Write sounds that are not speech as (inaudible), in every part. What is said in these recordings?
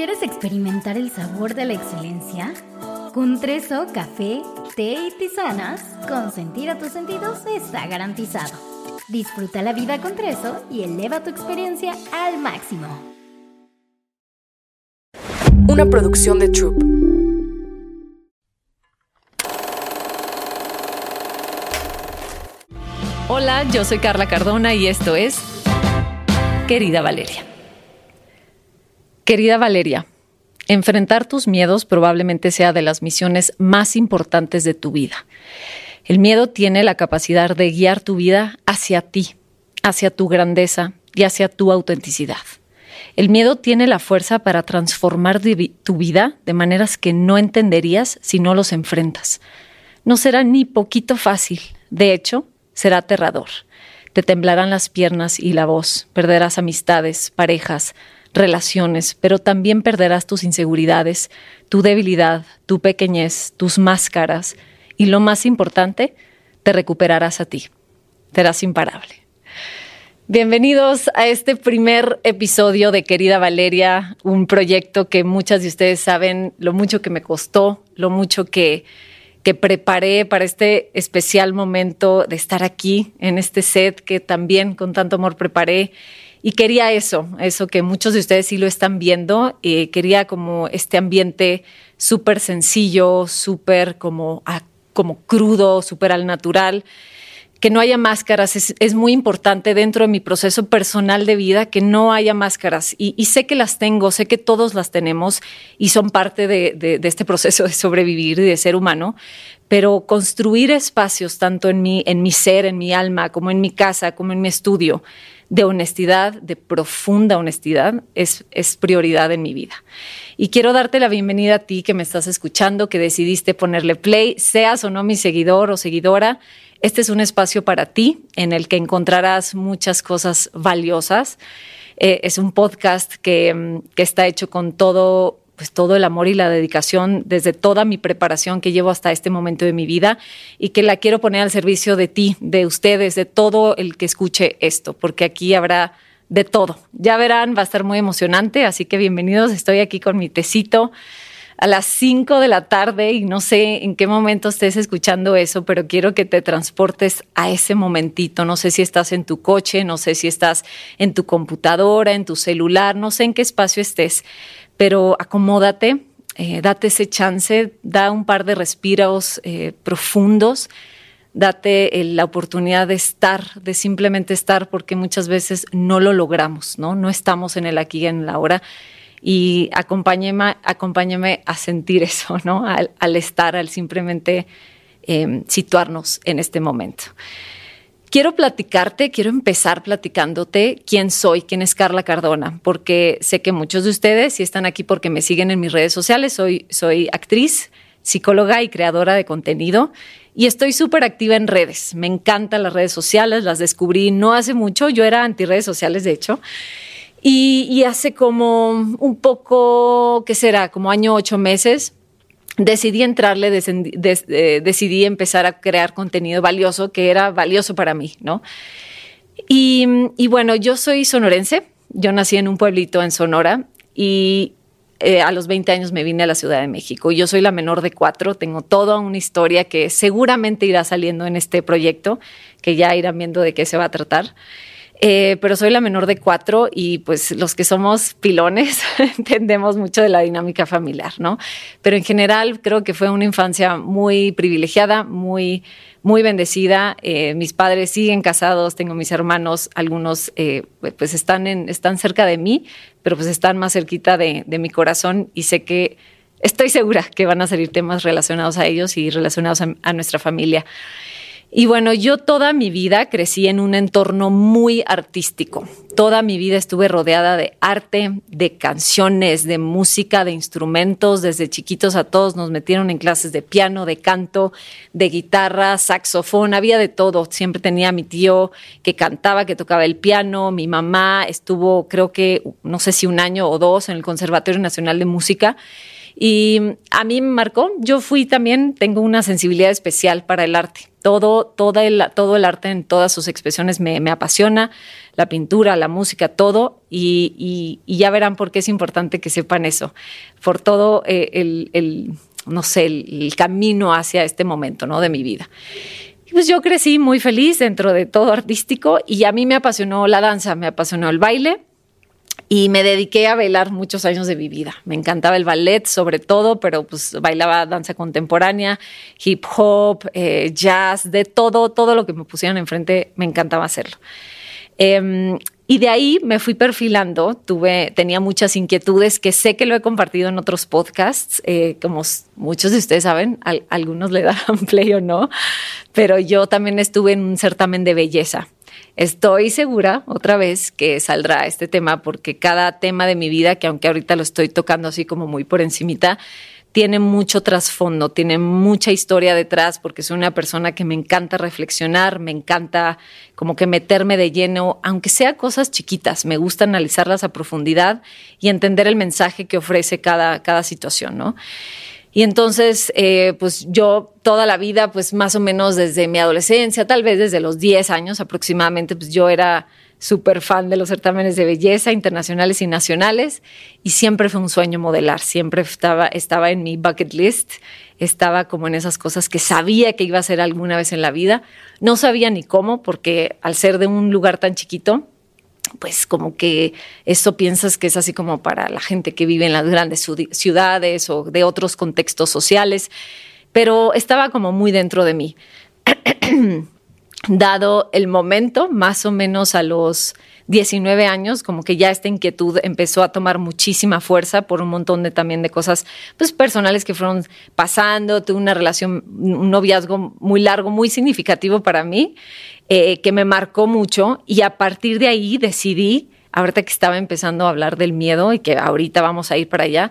¿Quieres experimentar el sabor de la excelencia? Con Treso, café, té y tisanas, consentir a tus sentidos está garantizado. Disfruta la vida con Treso y eleva tu experiencia al máximo. Una producción de Troop. Hola, yo soy Carla Cardona y esto es Querida Valeria. Querida Valeria, enfrentar tus miedos probablemente sea de las misiones más importantes de tu vida. El miedo tiene la capacidad de guiar tu vida hacia ti, hacia tu grandeza y hacia tu autenticidad. El miedo tiene la fuerza para transformar tu vida de maneras que no entenderías si no los enfrentas. No será ni poquito fácil, de hecho, será aterrador. Te temblarán las piernas y la voz, perderás amistades, parejas, relaciones, pero también perderás tus inseguridades, tu debilidad, tu pequeñez, tus máscaras y lo más importante, te recuperarás a ti. Serás imparable. Bienvenidos a este primer episodio de Querida Valeria, un proyecto que muchas de ustedes saben lo mucho que me costó, lo mucho que, que preparé para este especial momento de estar aquí en este set que también con tanto amor preparé y quería eso, eso que muchos de ustedes sí lo están viendo. Eh, quería como este ambiente súper sencillo, súper como, como crudo, súper al natural. Que no haya máscaras es, muy importante dentro de mi proceso personal de vida, que no haya máscaras. Y, sé que las tengo, sé que todos las tenemos y son parte de, de este proceso de sobrevivir y de ser humano pero construir espacios tanto en mi, en mi ser, en mi alma, como en mi casa, como en mi estudio, de honestidad, de profunda honestidad, es, es prioridad en mi vida. Y quiero darte la bienvenida a ti que me estás escuchando, que decidiste ponerle play, seas o no mi seguidor o seguidora. Este es un espacio para ti en el que encontrarás muchas cosas valiosas. Eh, es un podcast que, que está hecho con todo pues todo el amor y la dedicación desde toda mi preparación que llevo hasta este momento de mi vida y que la quiero poner al servicio de ti, de ustedes, de todo el que escuche esto, porque aquí habrá de todo. Ya verán, va a estar muy emocionante, así que bienvenidos, estoy aquí con mi tecito a las 5 de la tarde y no sé en qué momento estés escuchando eso, pero quiero que te transportes a ese momentito. No sé si estás en tu coche, no sé si estás en tu computadora, en tu celular, no sé en qué espacio estés, pero acomódate, eh, date ese chance, da un par de respiros eh, profundos, date eh, la oportunidad de estar, de simplemente estar, porque muchas veces no lo logramos, ¿no? No estamos en el aquí y en la hora. Y acompáñeme, acompáñeme a sentir eso, ¿no? Al, estar, al simplemente situarnos en este momento. Quiero platicarte, quiero empezar platicándote quién soy, quién es Carla Cardona, porque sé que muchos de ustedes, si están aquí porque me siguen en mis redes sociales, soy, soy actriz, psicóloga y creadora de contenido y estoy súper activa en redes. Me encantan las redes sociales, las descubrí no hace mucho, yo era anti redes sociales de hecho. Y, y hace como un poco, ¿qué será? Como año, ocho meses, decidí entrarle, eh, decidí empezar a crear contenido valioso que era valioso para mí, ¿no? Y, bueno, yo soy sonorense, yo nací en un pueblito en Sonora y eh, a los 20 años me vine a la Ciudad de México. Yo soy la menor de cuatro, tengo toda una historia que seguramente irá saliendo en este proyecto, que ya irán viendo de qué se va a tratar. Eh, pero soy la menor de cuatro y pues los que somos pilones (laughs) entendemos mucho de la dinámica familiar, ¿no? Pero en general creo que fue una infancia muy privilegiada, muy, muy bendecida. Eh, mis padres siguen casados, tengo mis hermanos, algunos eh, pues están, en, están cerca de mí, pero pues están más cerquita de, de mi corazón y sé que estoy segura que van a salir temas relacionados a ellos y relacionados a nuestra familia. Y bueno, yo toda mi vida crecí en un entorno muy artístico. Toda mi vida estuve rodeada de arte, de canciones, de música, de instrumentos. Desde chiquitos a todos nos metieron en clases de piano, de canto, de guitarra, saxofón, había de todo. Siempre tenía a mi tío que cantaba, que tocaba el piano. Mi mamá estuvo, creo que, no sé si un año o dos en el Conservatorio Nacional de Música. Y a mí me marcó, yo fui también, tengo una sensibilidad especial para el arte. Todo, todo, el, todo el arte en todas sus expresiones me, me apasiona, la pintura, la música, todo, y, y, ya verán por qué es importante que sepan eso, por todo eh, el, el, no sé, el, camino hacia este momento ¿no? de mi vida. Pues yo crecí muy feliz dentro de todo artístico y a mí me apasionó la danza, me apasionó el baile, y me dediqué a bailar muchos años de mi vida. Me encantaba el ballet sobre todo, pero pues bailaba danza contemporánea, hip hop, eh, jazz, de todo, todo lo que me pusieran enfrente, me encantaba hacerlo. Eh, y de ahí me fui perfilando, tuve, tenía muchas inquietudes que sé que lo he compartido en otros podcasts, eh, como muchos de ustedes saben, al, algunos le dan (laughs) play o no, pero yo también estuve en un certamen de belleza Estoy segura, otra vez, que saldrá este tema porque cada tema de mi vida, que aunque ahorita lo estoy tocando así como muy por encimita, tiene mucho trasfondo, tiene mucha historia detrás, porque soy una persona que me encanta reflexionar, me encanta como que meterme de lleno, aunque sea cosas chiquitas, me gusta analizarlas a profundidad y entender el mensaje que ofrece cada, cada situación, ¿no? Y entonces, eh, pues yo toda la vida, pues más o menos desde mi adolescencia, tal vez desde los 10 años aproximadamente, pues yo era súper fan de los certámenes de belleza internacionales y nacionales y siempre fue un sueño modelar, siempre estaba, estaba en mi bucket list, estaba como en esas cosas que sabía que iba a hacer alguna vez en la vida, no sabía ni cómo porque al ser de un lugar tan chiquito, pues como que eso piensas que es así como para la gente que vive en las grandes ciudades o de otros contextos sociales, pero estaba como muy dentro de mí. (clears throat) Dado el momento, más o menos a los 19 años, como que ya esta inquietud empezó a tomar muchísima fuerza por un montón de también de cosas pues, personales que fueron pasando, tuve una relación, un noviazgo muy largo, muy significativo para mí. Eh, que me marcó mucho y a partir de ahí decidí, ahorita que estaba empezando a hablar del miedo y que ahorita vamos a ir para allá,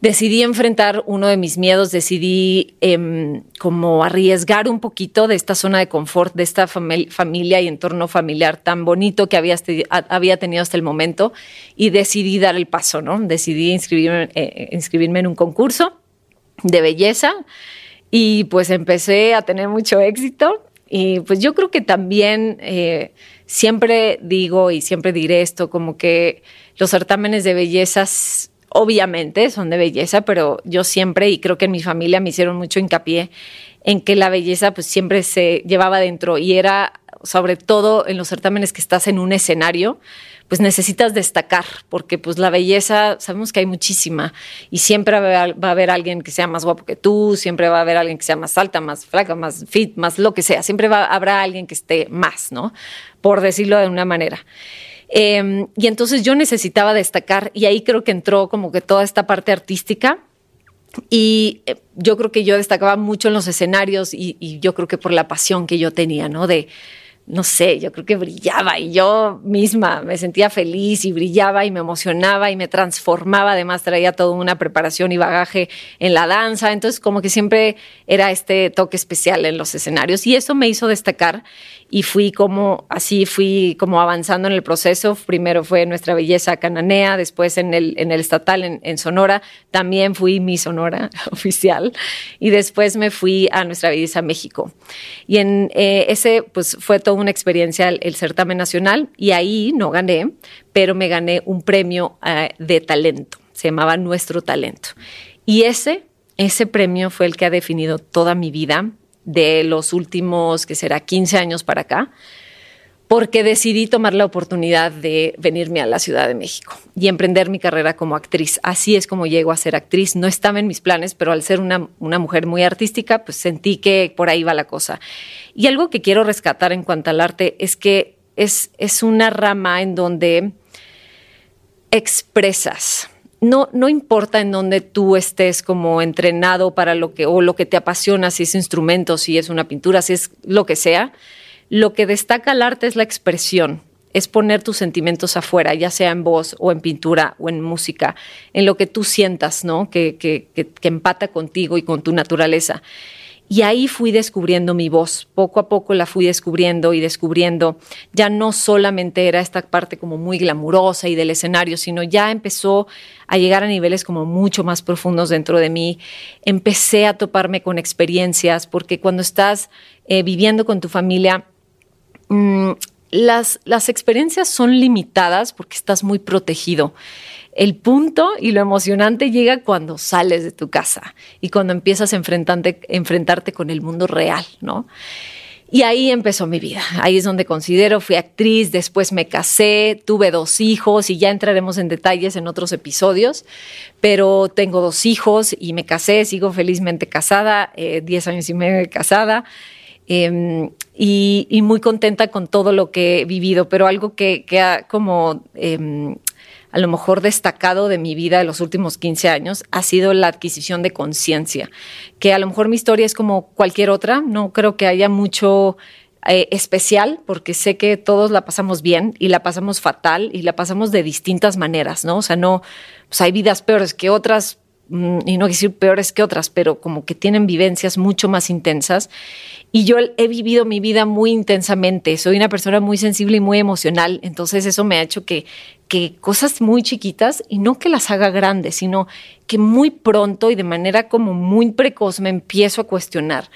decidí enfrentar uno de mis miedos, decidí eh, como arriesgar un poquito de esta zona de confort, de esta familia y entorno familiar tan bonito que había, había tenido hasta el momento y decidí dar el paso, ¿no? Decidí inscribirme, eh, inscribirme en un concurso de belleza y pues empecé a tener mucho éxito y pues yo creo que también eh, siempre digo y siempre diré esto, como que los certámenes de bellezas obviamente son de belleza, pero yo siempre, y creo que en mi familia me hicieron mucho hincapié en que la belleza pues siempre se llevaba dentro y era sobre todo en los certámenes que estás en un escenario, pues necesitas destacar, porque pues la belleza, sabemos que hay muchísima y siempre va a, haber, alguien que sea más guapo que tú, siempre va a haber alguien que sea más alta, más flaca, más fit, más lo que sea, siempre habrá alguien que esté más, ¿no? Por decirlo de una manera. Em, y entonces yo necesitaba destacar y ahí creo que entró como que toda esta parte artística. Y eh, yo creo que yo destacaba mucho en los escenarios y, y yo creo que por la pasión que yo tenía, ¿no? De, no sé, yo creo que brillaba y yo misma me sentía feliz y brillaba y me emocionaba y me transformaba. Además, traía toda una preparación y bagaje en la danza. Entonces, como que siempre era este toque especial en los escenarios y eso me hizo destacar y fui como, así fui como avanzando en el proceso. Primero fue nuestra belleza cananea, después en el, en el estatal en, Sonora, también fui mi Sonora (laughs) oficial y después me fui a nuestra belleza México. Y en eh, ese, pues fue toda una experiencia el, certamen nacional y ahí no gané, pero me gané un premio eh, de talento, se llamaba Nuestro Talento. Y ese, ese premio fue el que ha definido toda mi vida de los últimos, que será 15 años para acá, porque decidí tomar la oportunidad de venirme a la Ciudad de México y emprender mi carrera como actriz. Así es como llego a ser actriz. No estaba en mis planes, pero al ser una, una, mujer muy artística, pues sentí que por ahí va la cosa. Y algo que quiero rescatar en cuanto al arte es que es, es una rama en donde expresas no, no importa en dónde tú estés como entrenado para lo que, o lo que te apasiona, si es instrumento, si es una pintura, si es lo que sea, lo que destaca el arte es la expresión, es poner tus sentimientos afuera, ya sea en voz o en pintura o en música, en lo que tú sientas, ¿no? Que, que, que, empata contigo y con tu naturaleza. Y ahí fui descubriendo mi voz. Poco a poco la fui descubriendo y descubriendo. Ya no solamente era esta parte como muy glamurosa y del escenario, sino ya empezó a llegar a niveles como mucho más profundos dentro de mí. Empecé a toparme con experiencias, porque cuando estás eh, viviendo con tu familia, mmm, las, las experiencias son limitadas porque estás muy protegido. El punto y lo emocionante llega cuando sales de tu casa y cuando empiezas a enfrentarte, con el mundo real, ¿no? Y ahí empezó mi vida. Ahí es donde considero, fui actriz, después me casé, tuve dos hijos y ya entraremos en detalles en otros episodios, pero tengo dos hijos y me casé, sigo felizmente casada, 10 eh, años y medio casada. Eh, y, y, muy contenta con todo lo que he vivido, pero algo que, que ha como eh, a lo mejor destacado de mi vida de los últimos 15 años ha sido la adquisición de conciencia, que a lo mejor mi historia es como cualquier otra, no creo que haya mucho eh, especial porque sé que todos la pasamos bien y la pasamos fatal y la pasamos de distintas maneras, ¿no? O sea, no, pues hay vidas peores que otras, y no decir peores que otras, pero como que tienen vivencias mucho más intensas. Y yo he vivido mi vida muy intensamente, soy una persona muy sensible y muy emocional, entonces eso me ha hecho que, que cosas muy chiquitas, y no que las haga grandes, sino que muy pronto y de manera como muy precoz me empiezo a cuestionar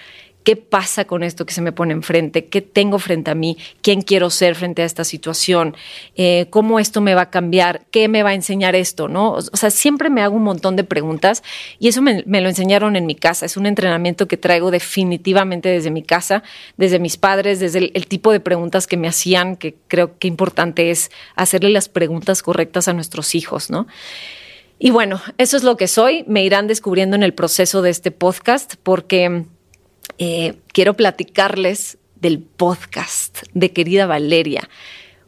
¿Qué pasa con esto que se me pone enfrente? ¿Qué tengo frente a mí? ¿Quién quiero ser frente a esta situación? Eh, ¿Cómo esto me va a cambiar? ¿Qué me va a enseñar esto? ¿no? O sea, siempre me hago un montón de preguntas y eso me, lo enseñaron en mi casa. Es un entrenamiento que traigo definitivamente desde mi casa, desde mis padres, desde el, el tipo de preguntas que me hacían, que creo que importante es hacerle las preguntas correctas a nuestros hijos, ¿no? Y bueno, eso es lo que soy. Me irán descubriendo en el proceso de este podcast porque eh, quiero platicarles del podcast de querida Valeria.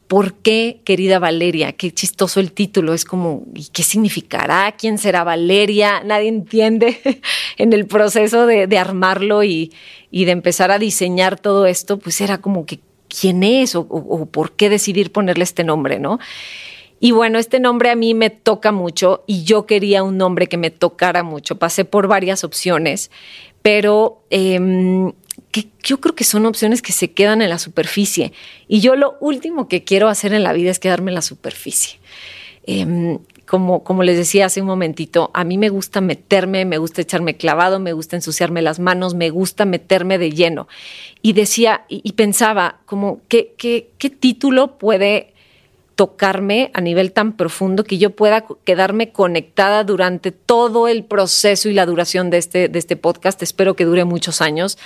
¿Por qué, querida Valeria? Qué chistoso el título. Es como, ¿y qué significará? ¿Quién será Valeria? Nadie entiende (laughs) en el proceso de, armarlo y, de empezar a diseñar todo esto, pues era como que, ¿quién es? O, o por qué decidir ponerle este nombre, ¿no? Y bueno, este nombre a mí me toca mucho y yo quería un nombre que me tocara mucho. Pasé por varias opciones pero que yo creo que son opciones que se quedan en la superficie. Y yo lo último que quiero hacer en la vida es quedarme en la superficie. Eh, como, como les decía hace un momentito, a mí me gusta meterme, me gusta echarme clavado, me gusta ensuciarme las manos, me gusta meterme de lleno. Y decía y, y pensaba, como, ¿qué, qué, qué título puede tocarme a nivel tan profundo que yo pueda quedarme conectada durante todo el proceso y la duración de este, de este podcast. Espero que dure muchos años.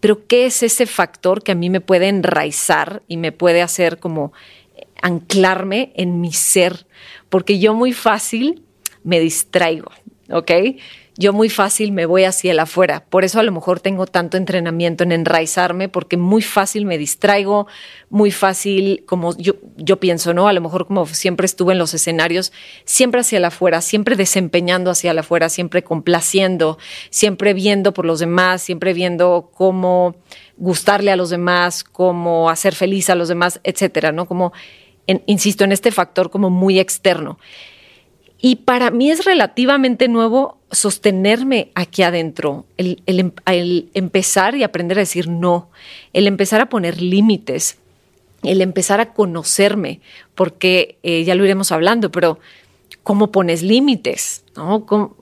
Pero ¿qué es ese factor que a mí me puede enraizar y me puede hacer como anclarme en mi ser? Porque yo muy fácil me distraigo, ¿ok? Yo muy fácil me voy hacia el afuera. Por eso a lo mejor tengo tanto entrenamiento en enraizarme, porque muy fácil me distraigo, muy fácil, como yo, yo pienso, ¿no? A lo mejor como siempre estuve en los escenarios, siempre hacia el afuera, siempre desempeñando hacia el afuera, siempre complaciendo, siempre viendo por los demás, siempre viendo cómo gustarle a los demás, cómo hacer feliz a los demás, etcétera, ¿no? Como, insisto, en este factor como muy externo. Y para mí es relativamente nuevo sostenerme aquí adentro, el, el, empezar y aprender a decir no, el empezar a poner límites, el empezar a conocerme, porque eh, ya lo iremos hablando, pero ¿cómo pones límites? ¿no? ¿Cómo,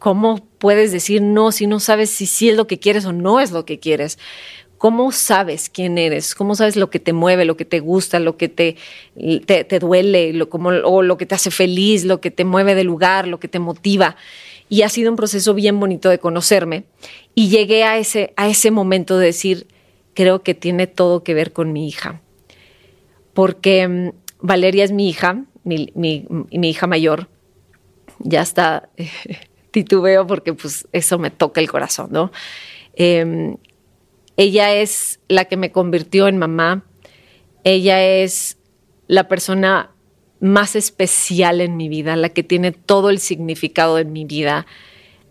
¿Cómo puedes decir no si no sabes si sí es lo que quieres o no es lo que quieres? ¿Cómo sabes quién eres? ¿Cómo sabes lo que te mueve, lo que te gusta, lo que te, te, duele, lo, como, o lo que te hace feliz, lo que te mueve del lugar, lo que te motiva? Y ha sido un proceso bien bonito de conocerme. Y llegué a ese, a ese momento de decir, creo que tiene todo que ver con mi hija. Porque um, Valeria es mi hija, mi, mi, hija mayor. Ya está, (laughs) titubeo porque pues eso me toca el corazón, ¿no? Eh, ella es la que me convirtió en mamá. Ella es la persona más especial en mi vida, la que tiene todo el significado en mi vida,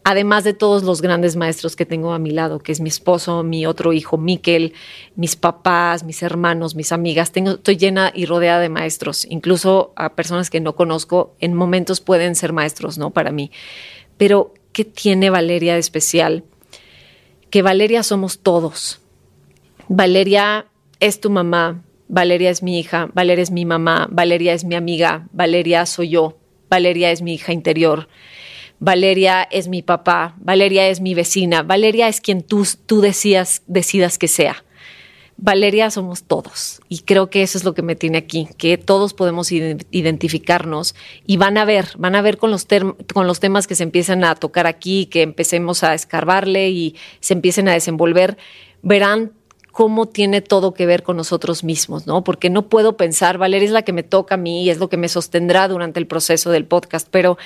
además de todos los grandes maestros que tengo a mi lado, que es mi esposo, mi otro hijo, Miquel, mis papás, mis hermanos, mis amigas. Tengo, estoy llena y rodeada de maestros, incluso a personas que no conozco, en momentos pueden ser maestros, ¿no? Para mí. Pero, ¿qué tiene Valeria de especial? Que Valeria somos todos. Valeria es tu mamá, Valeria es mi hija, Valeria es mi mamá, Valeria es mi amiga, Valeria soy yo, Valeria es mi hija interior, Valeria es mi papá, Valeria es mi vecina, Valeria es quien tú, tú decías, decidas que sea. Valeria somos todos y creo que eso es lo que me tiene aquí, que todos podemos identificarnos y van a ver, van a ver con los, con los temas que se empiezan a tocar aquí, que empecemos a escarbarle y se empiecen a desenvolver, verán cómo tiene todo que ver con nosotros mismos, ¿no? Porque no puedo pensar, Valeria es la que me toca a mí y es lo que me sostendrá durante el proceso del podcast, pero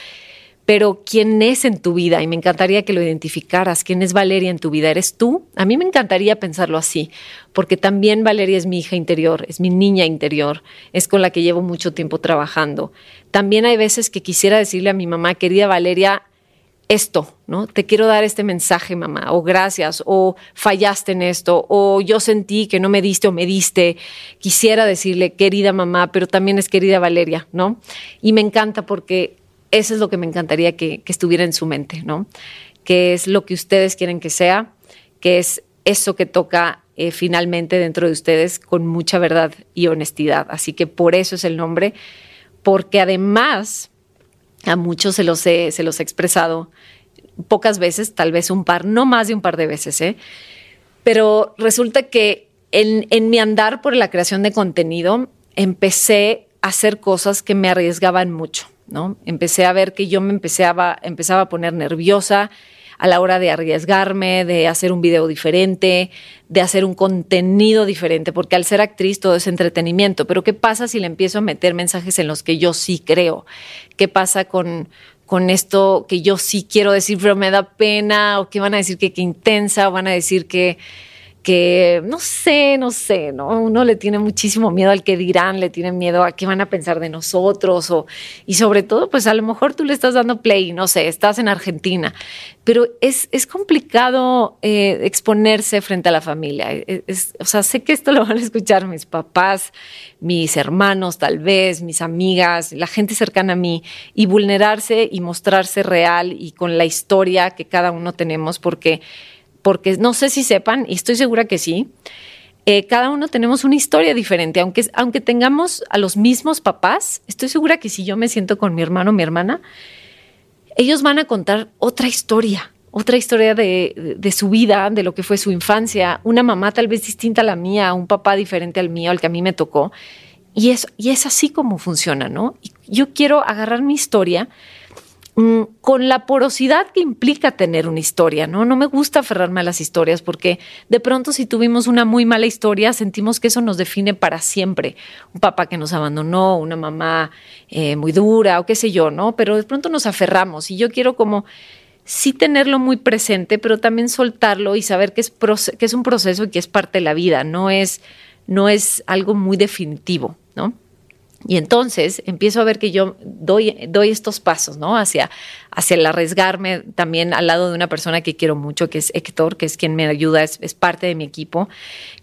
pero quién es en tu vida y me encantaría que lo identificaras, quién es Valeria en tu vida, ¿eres tú? A mí me encantaría pensarlo así, porque también Valeria es mi hija interior, es mi niña interior, es con la que llevo mucho tiempo trabajando. También hay veces que quisiera decirle a mi mamá, querida Valeria, esto, ¿no? Te quiero dar este mensaje, mamá, o gracias, o fallaste en esto, o yo sentí que no me diste o me diste. Quisiera decirle, querida mamá, pero también es querida Valeria, ¿no? Y me encanta porque eso es lo que me encantaría que, estuviera en su mente, ¿no? Que es lo que ustedes quieren que sea, que es eso que toca eh, finalmente dentro de ustedes con mucha verdad y honestidad. Así que por eso es el nombre, porque además a muchos se los he, se los he expresado pocas veces, tal vez un par, no más de un par de veces, ¿eh? Pero resulta que en, en mi andar por la creación de contenido empecé a hacer cosas que me arriesgaban mucho. ¿No? Empecé a ver que yo me empezaba, empezaba a poner nerviosa a la hora de arriesgarme, de hacer un video diferente, de hacer un contenido diferente, porque al ser actriz todo es entretenimiento, pero ¿qué pasa si le empiezo a meter mensajes en los que yo sí creo? ¿Qué pasa con, con esto que yo sí quiero decir, pero me da pena? ¿O qué van a decir que, qué intensa? ¿O van a decir que que no sé, no sé, ¿no? Uno le tiene muchísimo miedo al que dirán, le tiene miedo a qué van a pensar de nosotros o, y sobre todo, pues a lo mejor tú le estás dando play, no sé, estás en Argentina, pero es, es complicado eh, exponerse frente a la familia. o sea, sé que esto lo van a escuchar mis papás, mis hermanos tal vez, mis amigas, la gente cercana a mí y vulnerarse y mostrarse real y con la historia que cada uno tenemos porque porque no sé si sepan, y estoy segura que sí, eh, cada uno tenemos una historia diferente, aunque, aunque tengamos a los mismos papás, estoy segura que si yo me siento con mi hermano o mi hermana, ellos van a contar otra historia, otra historia de, de, su vida, de lo que fue su infancia, una mamá tal vez distinta a la mía, un papá diferente al mío, al que a mí me tocó. Y es, y es así como funciona, ¿no? yo quiero agarrar mi historia con la porosidad que implica tener una historia, ¿no? No me gusta aferrarme a las historias porque de pronto si tuvimos una muy mala historia sentimos que eso nos define para siempre. Un papá que nos abandonó, una mamá eh, muy dura o qué sé yo, ¿no? Pero de pronto nos aferramos y yo quiero como sí tenerlo muy presente, pero también soltarlo y saber que es, que es un proceso y que es parte de la vida, no es, no es algo muy definitivo, ¿no? Y entonces empiezo a ver que yo doy, doy estos pasos, ¿no? Hacia, hacia el arriesgarme también al lado de una persona que quiero mucho, que es Héctor, que es quien me ayuda, es, parte de mi equipo,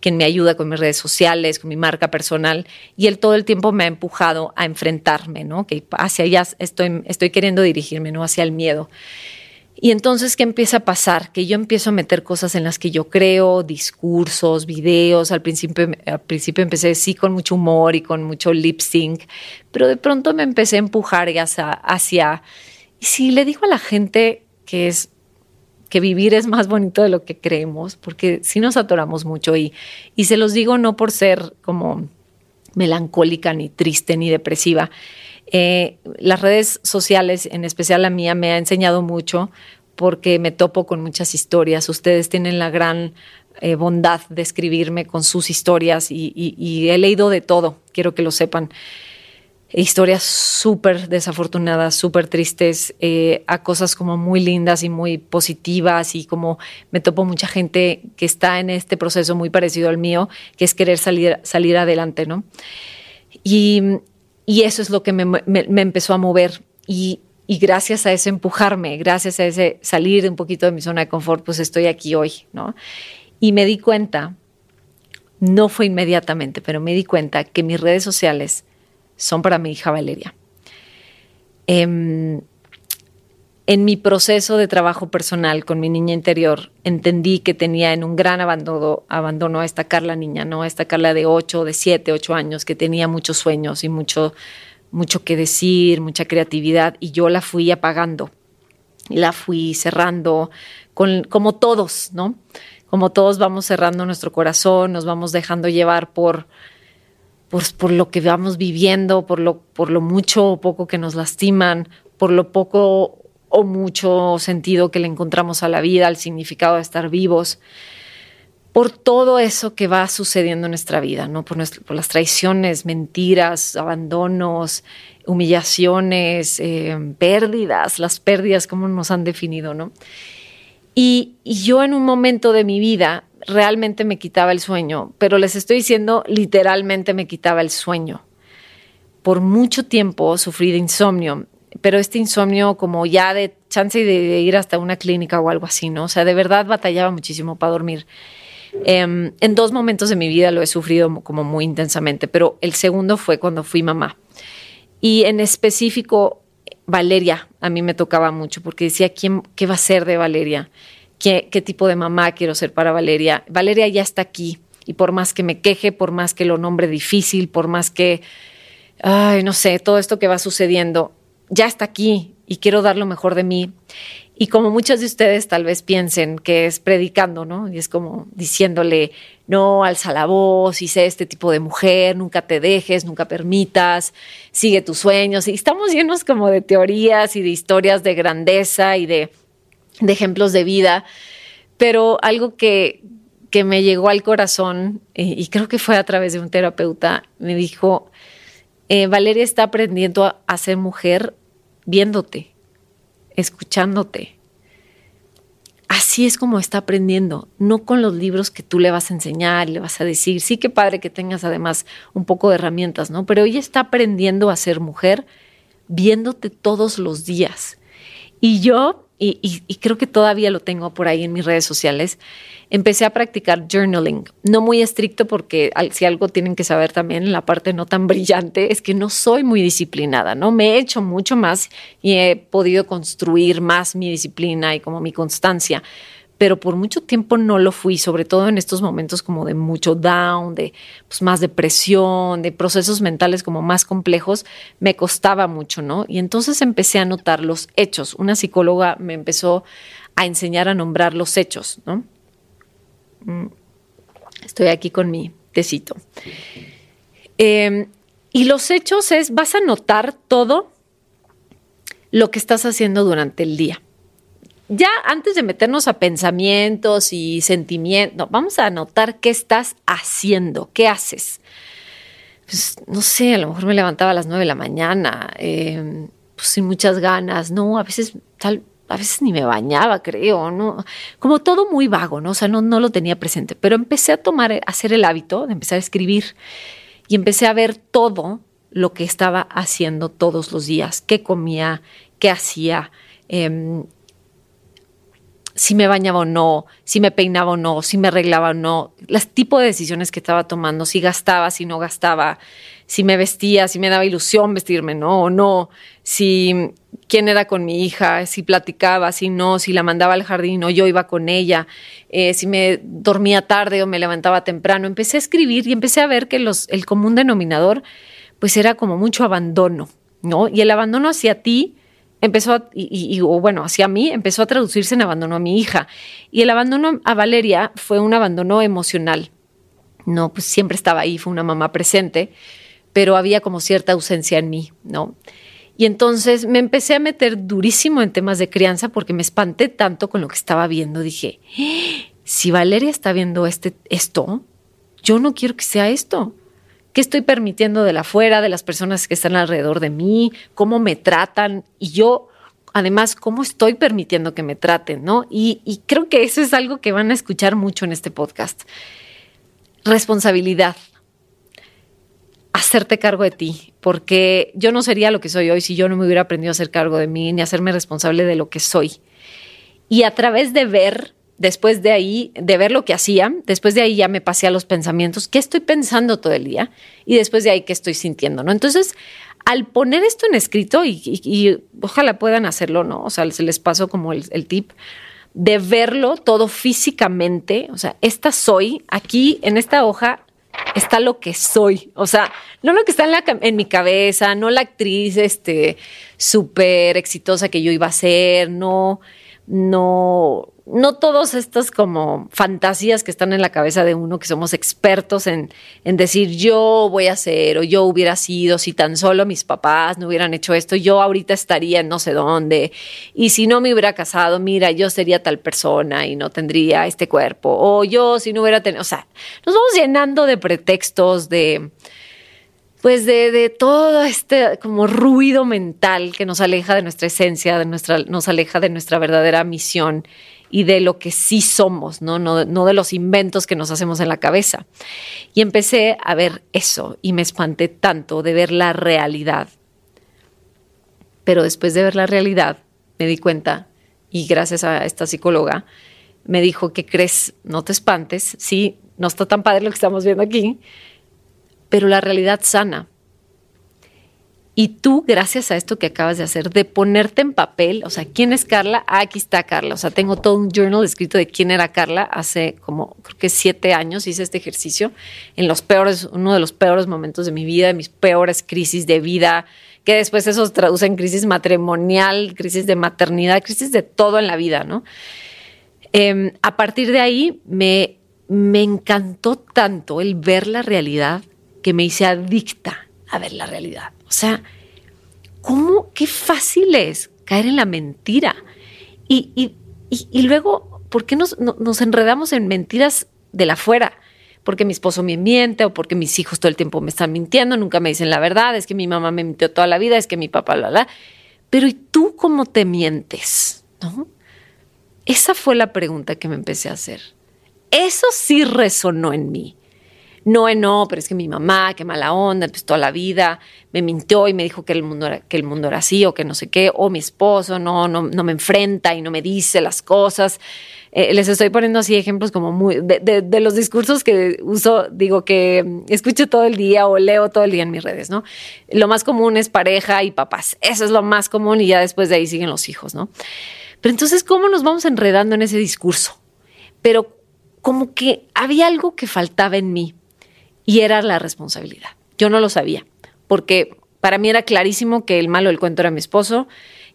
quien me ayuda con mis redes sociales, con mi marca personal. Y él todo el tiempo me ha empujado a enfrentarme, ¿no? Que hacia allá estoy, estoy queriendo dirigirme, ¿no? Hacia el miedo. Y entonces, ¿qué empieza a pasar? Que yo empiezo a meter cosas en las que yo creo, discursos, videos. Al principio, al principio empecé sí con mucho humor y con mucho lip sync, pero de pronto me empecé a empujar hacia, hacia y si le digo a la gente que es que vivir es más bonito de lo que creemos, porque si nos atoramos mucho y, y se los digo no por ser como melancólica, ni triste, ni depresiva, eh, las redes sociales, en especial la mía, me ha enseñado mucho porque me topo con muchas historias. Ustedes tienen la gran eh, bondad de escribirme con sus historias y, he leído de todo, quiero que lo sepan. Historias súper desafortunadas, súper tristes, eh, a cosas como muy lindas y muy positivas y como me topo mucha gente que está en este proceso muy parecido al mío, que es querer salir, salir adelante, ¿no? Y, y eso es lo que me, empezó a mover. Y, gracias a ese empujarme, gracias a ese salir un poquito de mi zona de confort, pues estoy aquí hoy, ¿no? Y me di cuenta, no fue inmediatamente, pero me di cuenta que mis redes sociales son para mi hija Valeria. Em, en mi proceso de trabajo personal con mi niña interior, entendí que tenía en un gran abandono, abandono a esta Carla niña, ¿no? A esta Carla de 8, de 7, 8 años, que tenía muchos sueños y mucho, mucho que decir, mucha creatividad, y yo la fui apagando, la fui cerrando, como todos, ¿no? Como todos vamos cerrando nuestro corazón, nos vamos dejando llevar por, por, por lo que vamos viviendo, por lo, por lo mucho o poco que nos lastiman, por lo poco o mucho sentido que le encontramos a la vida, al significado de estar vivos, por todo eso que va sucediendo en nuestra vida, ¿no? Por, las traiciones, mentiras, abandonos, humillaciones, eh, pérdidas, las pérdidas como nos han definido, ¿no? Y, y yo en un momento de mi vida realmente me quitaba el sueño, pero les estoy diciendo, literalmente me quitaba el sueño. Por mucho tiempo sufrí de insomnio pero este insomnio como ya de chance de, ir hasta una clínica o algo así, ¿no? O sea, de verdad batallaba muchísimo para dormir. Em, en dos momentos de mi vida lo he sufrido como muy intensamente, pero el segundo fue cuando fui mamá. Y en específico, Valeria a mí me tocaba mucho porque decía, ¿quién, ¿qué va a ser de Valeria? ¿Qué, ¿Qué tipo de mamá quiero ser para Valeria? Valeria ya está aquí y por más que me queje, por más que lo nombre difícil, por más que, ay, no sé, todo esto que va sucediendo, ya está aquí y quiero dar lo mejor de mí. Y como muchos de ustedes tal vez piensen que es predicando, ¿no? Y es como diciéndole, no, alza la voz y sé este tipo de mujer, nunca te dejes, nunca permitas, sigue tus sueños. Y estamos llenos como de teorías y de historias de grandeza y de, ejemplos de vida. Pero algo que, que me llegó al corazón, y, creo que fue a través de un terapeuta, me dijo, eh, Valeria está aprendiendo a, ser mujer viéndote, escuchándote. Así es como está aprendiendo, no con los libros que tú le vas a enseñar, le vas a decir, sí que padre que tengas además un poco de herramientas, ¿no? Pero ella está aprendiendo a ser mujer viéndote todos los días. Y yo y, creo que todavía lo tengo por ahí en mis redes sociales, empecé a practicar journaling. No muy estricto porque si algo tienen que saber también, la parte no tan (laughs) brillante, es que no soy muy disciplinada, ¿no? Me he hecho mucho más y he podido construir más mi disciplina y como mi constancia pero por mucho tiempo no lo fui, sobre todo en estos momentos como de mucho down, de pues, más depresión, de procesos mentales como más complejos, me costaba mucho, ¿no? Y entonces empecé a notar los hechos. Una psicóloga me empezó a enseñar a nombrar los hechos, ¿no? Mm. Estoy aquí con mi tecito. Em, y los hechos es, vas a notar todo lo que estás haciendo durante el día ya antes de meternos a pensamientos y sentimientos, vamos a anotar qué estás haciendo, qué haces. Pues, no sé, a lo mejor me levantaba a las nueve de la mañana, em, pues sin muchas ganas, ¿no? A veces tal, a veces ni me bañaba, creo, ¿no? Como todo muy vago, ¿no? O sea, no, no lo tenía presente, pero empecé a tomar, a hacer el hábito de empezar a escribir y empecé a ver todo lo que estaba haciendo todos los días, qué comía, qué hacía, eh, si me bañaba o no, si me peinaba o no, si me arreglaba o no, los tipos de decisiones que estaba tomando, si gastaba, si no gastaba, si me vestía, si me daba ilusión vestirme, no o no, si quién era con mi hija, si platicaba, si no, si la mandaba al jardín o yo iba con ella, eh, si me dormía tarde o me levantaba temprano. Empecé a escribir y empecé a ver que los, el común denominador pues era como mucho abandono, ¿no? Y el abandono hacia ti empezó, y, bueno, hacia mí, empezó a traducirse en abandono a mi hija. Y el abandono a Valeria fue un abandono emocional. No, pues siempre estaba ahí, fue una mamá presente, pero había como cierta ausencia en mí, ¿no? Y entonces me empecé a meter durísimo en temas de crianza porque me espanté tanto con lo que estaba viendo. Dije, si Valeria está viendo este, esto, yo no quiero que sea esto. ¿Qué estoy permitiendo de la afuera, de las personas que están alrededor de mí? ¿Cómo me tratan? Y yo, además, ¿cómo estoy permitiendo que me traten? ¿no? Y, y creo que eso es algo que van a escuchar mucho en este podcast. Responsabilidad. Hacerte cargo de ti, porque yo no sería lo que soy hoy si yo no me hubiera aprendido a hacer cargo de mí ni hacerme responsable de lo que soy. Y a través de ver después de ahí, de ver lo que hacía, después de ahí ya me pasé a los pensamientos, ¿qué estoy pensando todo el día? Y después de ahí, ¿qué estoy sintiendo? ¿no? Entonces, al poner esto en escrito, y, ojalá puedan hacerlo, ¿no? O sea, se les paso como el, tip de verlo todo físicamente, o sea, esta soy, aquí en esta hoja está lo que soy, o sea, no lo que está en, la, en mi cabeza, no la actriz este súper exitosa que yo iba a ser, no, no, no todas estas como fantasías que están en la cabeza de uno, que somos expertos en, en, decir yo voy a hacer o yo hubiera sido, si tan solo mis papás no hubieran hecho esto, yo ahorita estaría en no sé dónde. Y si no me hubiera casado, mira, yo sería tal persona y no tendría este cuerpo. O yo si no hubiera tenido, o sea, nos vamos llenando de pretextos, de pues de, de, todo este como ruido mental que nos aleja de nuestra esencia, de nuestra, nos aleja de nuestra verdadera misión y de lo que sí somos, ¿no? No, no de los inventos que nos hacemos en la cabeza. Y empecé a ver eso y me espanté tanto de ver la realidad. Pero después de ver la realidad, me di cuenta, y gracias a esta psicóloga, me dijo que crees, no te espantes, sí, no está tan padre lo que estamos viendo aquí, pero la realidad sana. Y tú, gracias a esto que acabas de hacer, de ponerte en papel, o sea, ¿quién es Carla? Ah, aquí está Carla. O sea, tengo todo un journal escrito de quién era Carla. Hace como, creo que siete años hice este ejercicio en los peores, uno de los peores momentos de mi vida, de mis peores crisis de vida, que después eso traduce en crisis matrimonial, crisis de maternidad, crisis de todo en la vida, ¿no? Em, a partir de ahí me, me encantó tanto el ver la realidad que me hice adicta a ver la realidad. O sea, ¿cómo? Qué fácil es caer en la mentira. Y, luego, ¿por qué nos, nos enredamos en mentiras de la fuera? porque mi esposo me miente o porque mis hijos todo el tiempo me están mintiendo, nunca me dicen la verdad, es que mi mamá me mintió toda la vida, es que mi papá, la, la. Pero ¿y tú cómo te mientes? ¿No? Esa fue la pregunta que me empecé a hacer. Eso sí resonó en mí. No, no, pero es que mi mamá, qué mala onda, pues toda la vida me mintió y me dijo que el mundo era, que el mundo era así o que no sé qué, o mi esposo no, no, no me enfrenta y no me dice las cosas. Eh, les estoy poniendo así ejemplos como muy de, de, los discursos que uso, digo que escucho todo el día o leo todo el día en mis redes, ¿no? Lo más común es pareja y papás. Eso es lo más común y ya después de ahí siguen los hijos, ¿no? Pero entonces, ¿cómo nos vamos enredando en ese discurso? Pero como que había algo que faltaba en mí y era la responsabilidad. Yo no lo sabía, porque para mí era clarísimo que el malo del cuento era mi esposo,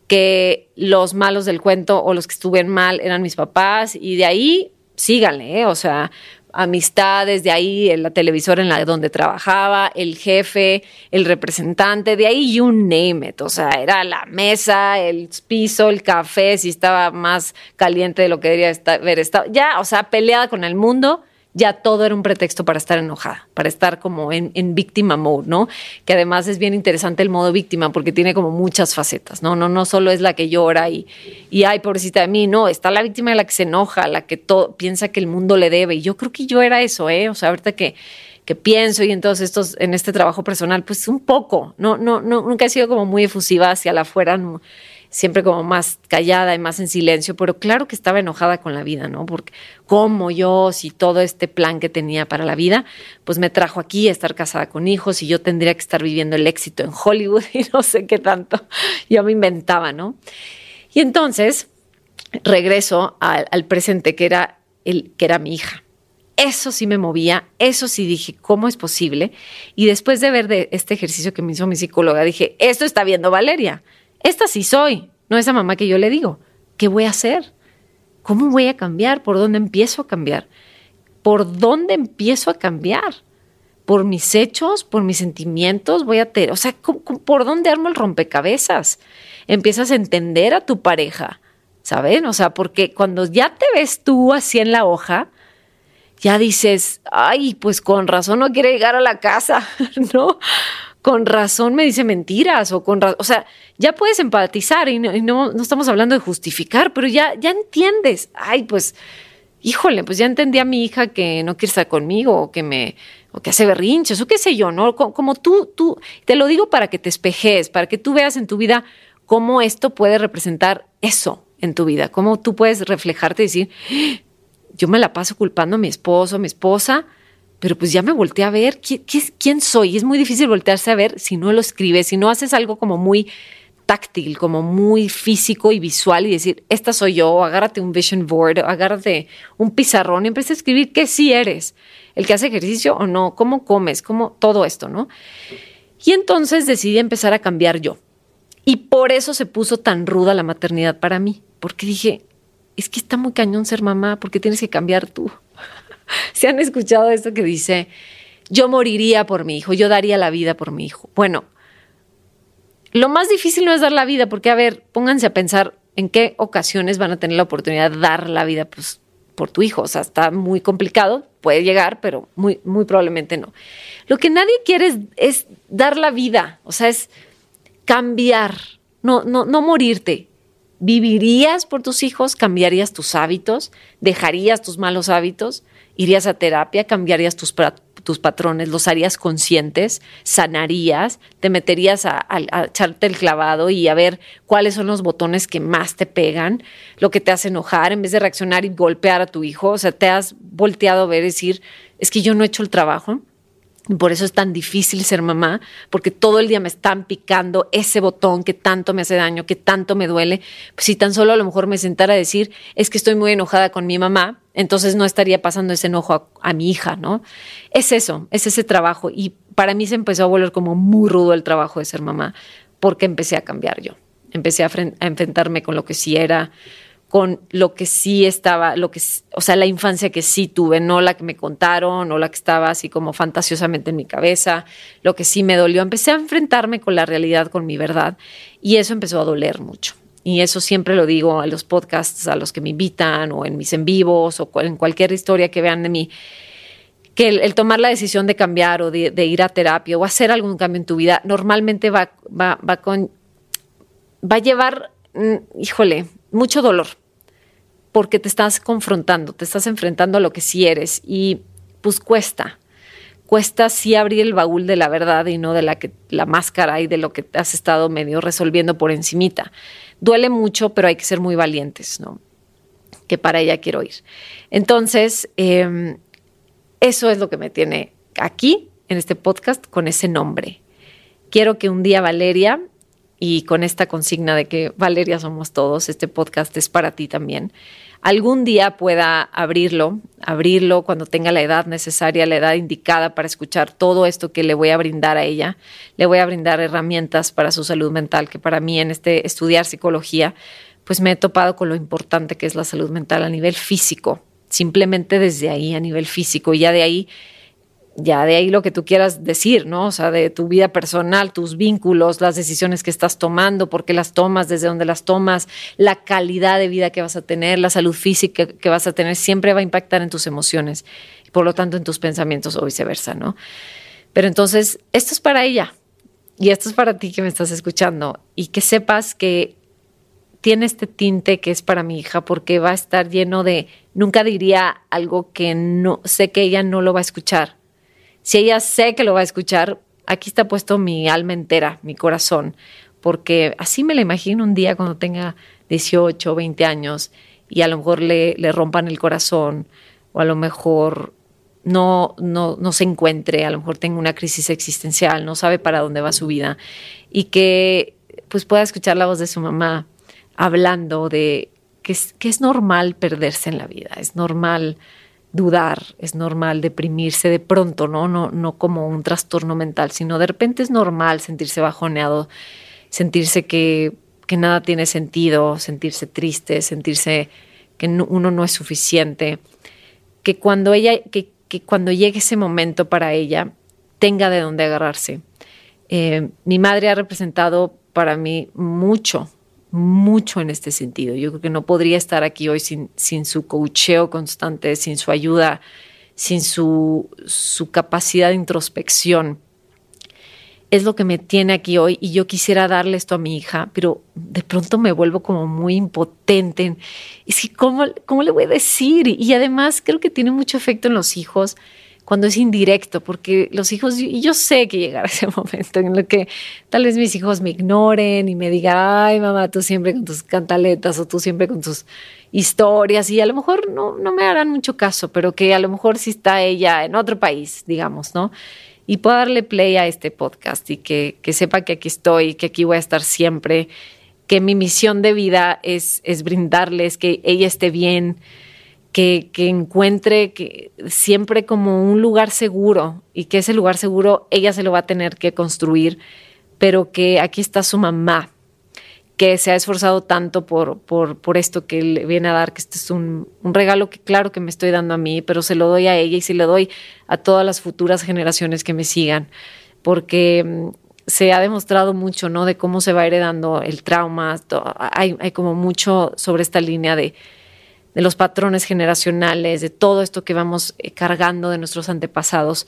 que los malos del cuento o los que estuvieron mal eran mis papás y de ahí síganle, ¿eh? o sea, amistades, de ahí en la televisora en la donde trabajaba, el jefe, el representante, de ahí you name it, o sea, era la mesa, el piso, el café, si estaba más caliente de lo que debería haber estado, ya, o sea, peleada con el mundo ya todo era un pretexto para estar enojada, para estar como en, víctima mode, ¿no? Que además es bien interesante el modo víctima porque tiene como muchas facetas, ¿no? No, no solo es la que llora y, y ay, pobrecita de mí, no, está la víctima de la que se enoja, la que todo, piensa que el mundo le debe. Y yo creo que yo era eso, ¿eh? O sea, ahorita que, que pienso y en todos estos, en este trabajo personal, pues un poco, no, no, no, nunca he sido como muy efusiva hacia la afuera, no, siempre como más callada y más en silencio, pero claro que estaba enojada con la vida, ¿no? Porque como yo, si todo este plan que tenía para la vida, pues me trajo aquí a estar casada con hijos y yo tendría que estar viviendo el éxito en Hollywood (laughs) y no sé qué tanto, yo me inventaba, ¿no? Y entonces regreso al, presente, que era, el, que era mi hija. Eso sí me movía, eso sí dije, ¿cómo es posible? Y después de ver este ejercicio que me hizo mi psicóloga, dije, esto está viendo Valeria esta sí soy, no esa mamá que yo le digo. ¿Qué voy a hacer? ¿Cómo voy a cambiar? ¿Por dónde empiezo a cambiar? ¿Por dónde empiezo a cambiar? ¿Por mis hechos? ¿Por mis sentimientos? Voy a tener, o sea, ¿por dónde armo el rompecabezas? Empiezas a entender a tu pareja, ¿saben? O sea, porque cuando ya te ves tú así en la hoja, ya dices, ay, pues con razón no quiere llegar a la casa, (laughs) ¿no? Con razón me dice mentiras o con o sea, ya puedes empatizar y, no, no, estamos hablando de justificar, pero ya, ya entiendes, ay, pues, híjole, pues ya entendí a mi hija que no quiere estar conmigo o que me, o que hace berrinches o qué sé yo, ¿no? Como, tú, tú, te lo digo para que te espejes, para que tú veas en tu vida cómo esto puede representar eso en tu vida, cómo tú puedes reflejarte y decir, yo me la paso culpando a mi esposo, a mi esposa, pero pues ya me volteé a ver quién soy. Y es muy difícil voltearse a ver si no lo escribes, si no haces algo como muy táctil, como muy físico y visual y decir, esta soy yo, agárrate un vision board, agárrate un pizarrón y empieza a escribir qué sí eres, el que hace ejercicio o no, cómo comes, cómo todo esto, ¿no? Y entonces decidí empezar a cambiar yo. Y por eso se puso tan ruda la maternidad para mí, porque dije, es que está muy cañón ser mamá, porque tienes que cambiar tú. (laughs) ¿Se han escuchado esto que dice, yo moriría por mi hijo, yo daría la vida por mi hijo? Bueno, lo más difícil no es dar la vida, porque a ver, pónganse a pensar en qué ocasiones van a tener la oportunidad de dar la vida pues, por tu hijo. O sea, está muy complicado, puede llegar, pero muy, muy probablemente no. Lo que nadie quiere es, dar la vida, o sea, es cambiar, no, no, no morirte. ¿Vivirías por tus hijos? ¿Cambiarías tus hábitos? ¿Dejarías tus malos hábitos? ¿Irías a terapia? ¿Cambiarías tus, tus patrones? ¿Los harías conscientes? ¿Sanarías? ¿Te meterías a, a, echarte el clavado y a ver cuáles son los botones que más te pegan? ¿Lo que te hace enojar en vez de reaccionar y golpear a tu hijo? O sea, te has volteado a ver y decir, es que yo no he hecho el trabajo. Por eso es tan difícil ser mamá, porque todo el día me están picando ese botón que tanto me hace daño, que tanto me duele. Pues si tan solo a lo mejor me sentara a decir, es que estoy muy enojada con mi mamá, entonces no estaría pasando ese enojo a, a mi hija, ¿no? Es eso, es ese trabajo. Y para mí se empezó a volver como muy rudo el trabajo de ser mamá, porque empecé a cambiar yo. Empecé a, a enfrentarme con lo que sí era, con lo que sí estaba, lo que, o sea, la infancia que sí tuve, no la que me contaron o la que estaba así como fantasiosamente en mi cabeza, lo que sí me dolió. Empecé a enfrentarme con la realidad, con mi verdad, y eso empezó a doler mucho. Y eso siempre lo digo a los podcasts, a los que me invitan, o en mis en vivos, o en cualquier historia que vean de mí, que el, tomar la decisión de cambiar o de, de, ir a terapia o hacer algún cambio en tu vida, normalmente va, va, va con, va a llevar, mm, híjole, mucho dolor porque te estás confrontando, te estás enfrentando a lo que sí eres y pues cuesta. Cuesta sí abrir el baúl de la verdad y no de la, que, la máscara y de lo que has estado medio resolviendo por encimita. Duele mucho, pero hay que ser muy valientes, ¿no? Que para ella quiero ir. Entonces, eh, eso es lo que me tiene aquí, en este podcast, con ese nombre. Quiero que un día Valeria y con esta consigna de que Valeria somos todos, este podcast es para ti también. Algún día pueda abrirlo, abrirlo cuando tenga la edad necesaria, la edad indicada para escuchar todo esto que le voy a brindar a ella. Le voy a brindar herramientas para su salud mental, que para mí en este estudiar psicología, pues me he topado con lo importante que es la salud mental a nivel físico, simplemente desde ahí, a nivel físico, y ya de ahí ya de ahí lo que tú quieras decir, ¿no? O sea, de tu vida personal, tus vínculos, las decisiones que estás tomando, por qué las tomas, desde dónde las tomas, la calidad de vida que vas a tener, la salud física que vas a tener, siempre va a impactar en tus emociones y por lo tanto en tus pensamientos o viceversa, ¿no? Pero entonces, esto es para ella y esto es para ti que me estás escuchando y que sepas que tiene este tinte que es para mi hija porque va a estar lleno de, nunca diría algo que no sé que ella no lo va a escuchar si ella sé que lo va a escuchar, aquí está puesto mi alma entera, mi corazón, porque así me la imagino un día cuando tenga 18, 20 años y a lo mejor le, le rompan el corazón o a lo mejor no, no, no se encuentre, a lo mejor tenga una crisis existencial, no sabe para dónde va su vida y que pues pueda escuchar la voz de su mamá hablando de que es, que es normal perderse en la vida, es normal dudar, es normal deprimirse de pronto, ¿no? No, no como un trastorno mental, sino de repente es normal sentirse bajoneado, sentirse que, que nada tiene sentido, sentirse triste, sentirse que uno no es suficiente, que cuando ella, que, que, cuando llegue ese momento para ella, tenga de dónde agarrarse. Eh, mi madre ha representado para mí mucho, mucho en este sentido. Yo creo que no podría estar aquí hoy sin, sin su coacheo constante, sin su ayuda, sin su, su capacidad de introspección. Es lo que me tiene aquí hoy y yo quisiera darle esto a mi hija, pero de pronto me vuelvo como muy impotente. Es que, ¿cómo, cómo le voy a decir? Y además creo que tiene mucho efecto en los hijos cuando es indirecto, porque los hijos, y yo sé que llegará (laughs) ese momento en el que tal vez mis hijos me ignoren y me digan, ay mamá, tú siempre con tus cantaletas o tú siempre con tus historias y a lo mejor no, no me harán mucho caso, pero que a lo mejor sí está ella en otro país, digamos, ¿no? Y pueda darle play a este podcast y que, que sepa que aquí estoy, que aquí voy a estar siempre, que mi misión de vida es, es brindarles que ella esté bien, que, encuentre siempre como un lugar seguro y que ese lugar seguro ella se lo va a tener que construir, pero que aquí está su mamá, que se ha esforzado tanto por, por, esto que le viene a dar, que este es un, un, regalo que claro que me estoy dando a mí, pero se lo doy a ella y se lo doy a todas las futuras generaciones que me sigan, porque mm, se ha demostrado mucho, ¿no? De cómo se va heredando el trauma, hay, hay como mucho sobre esta línea de de los patrones generacionales, de todo esto que vamos eh, cargando de nuestros antepasados.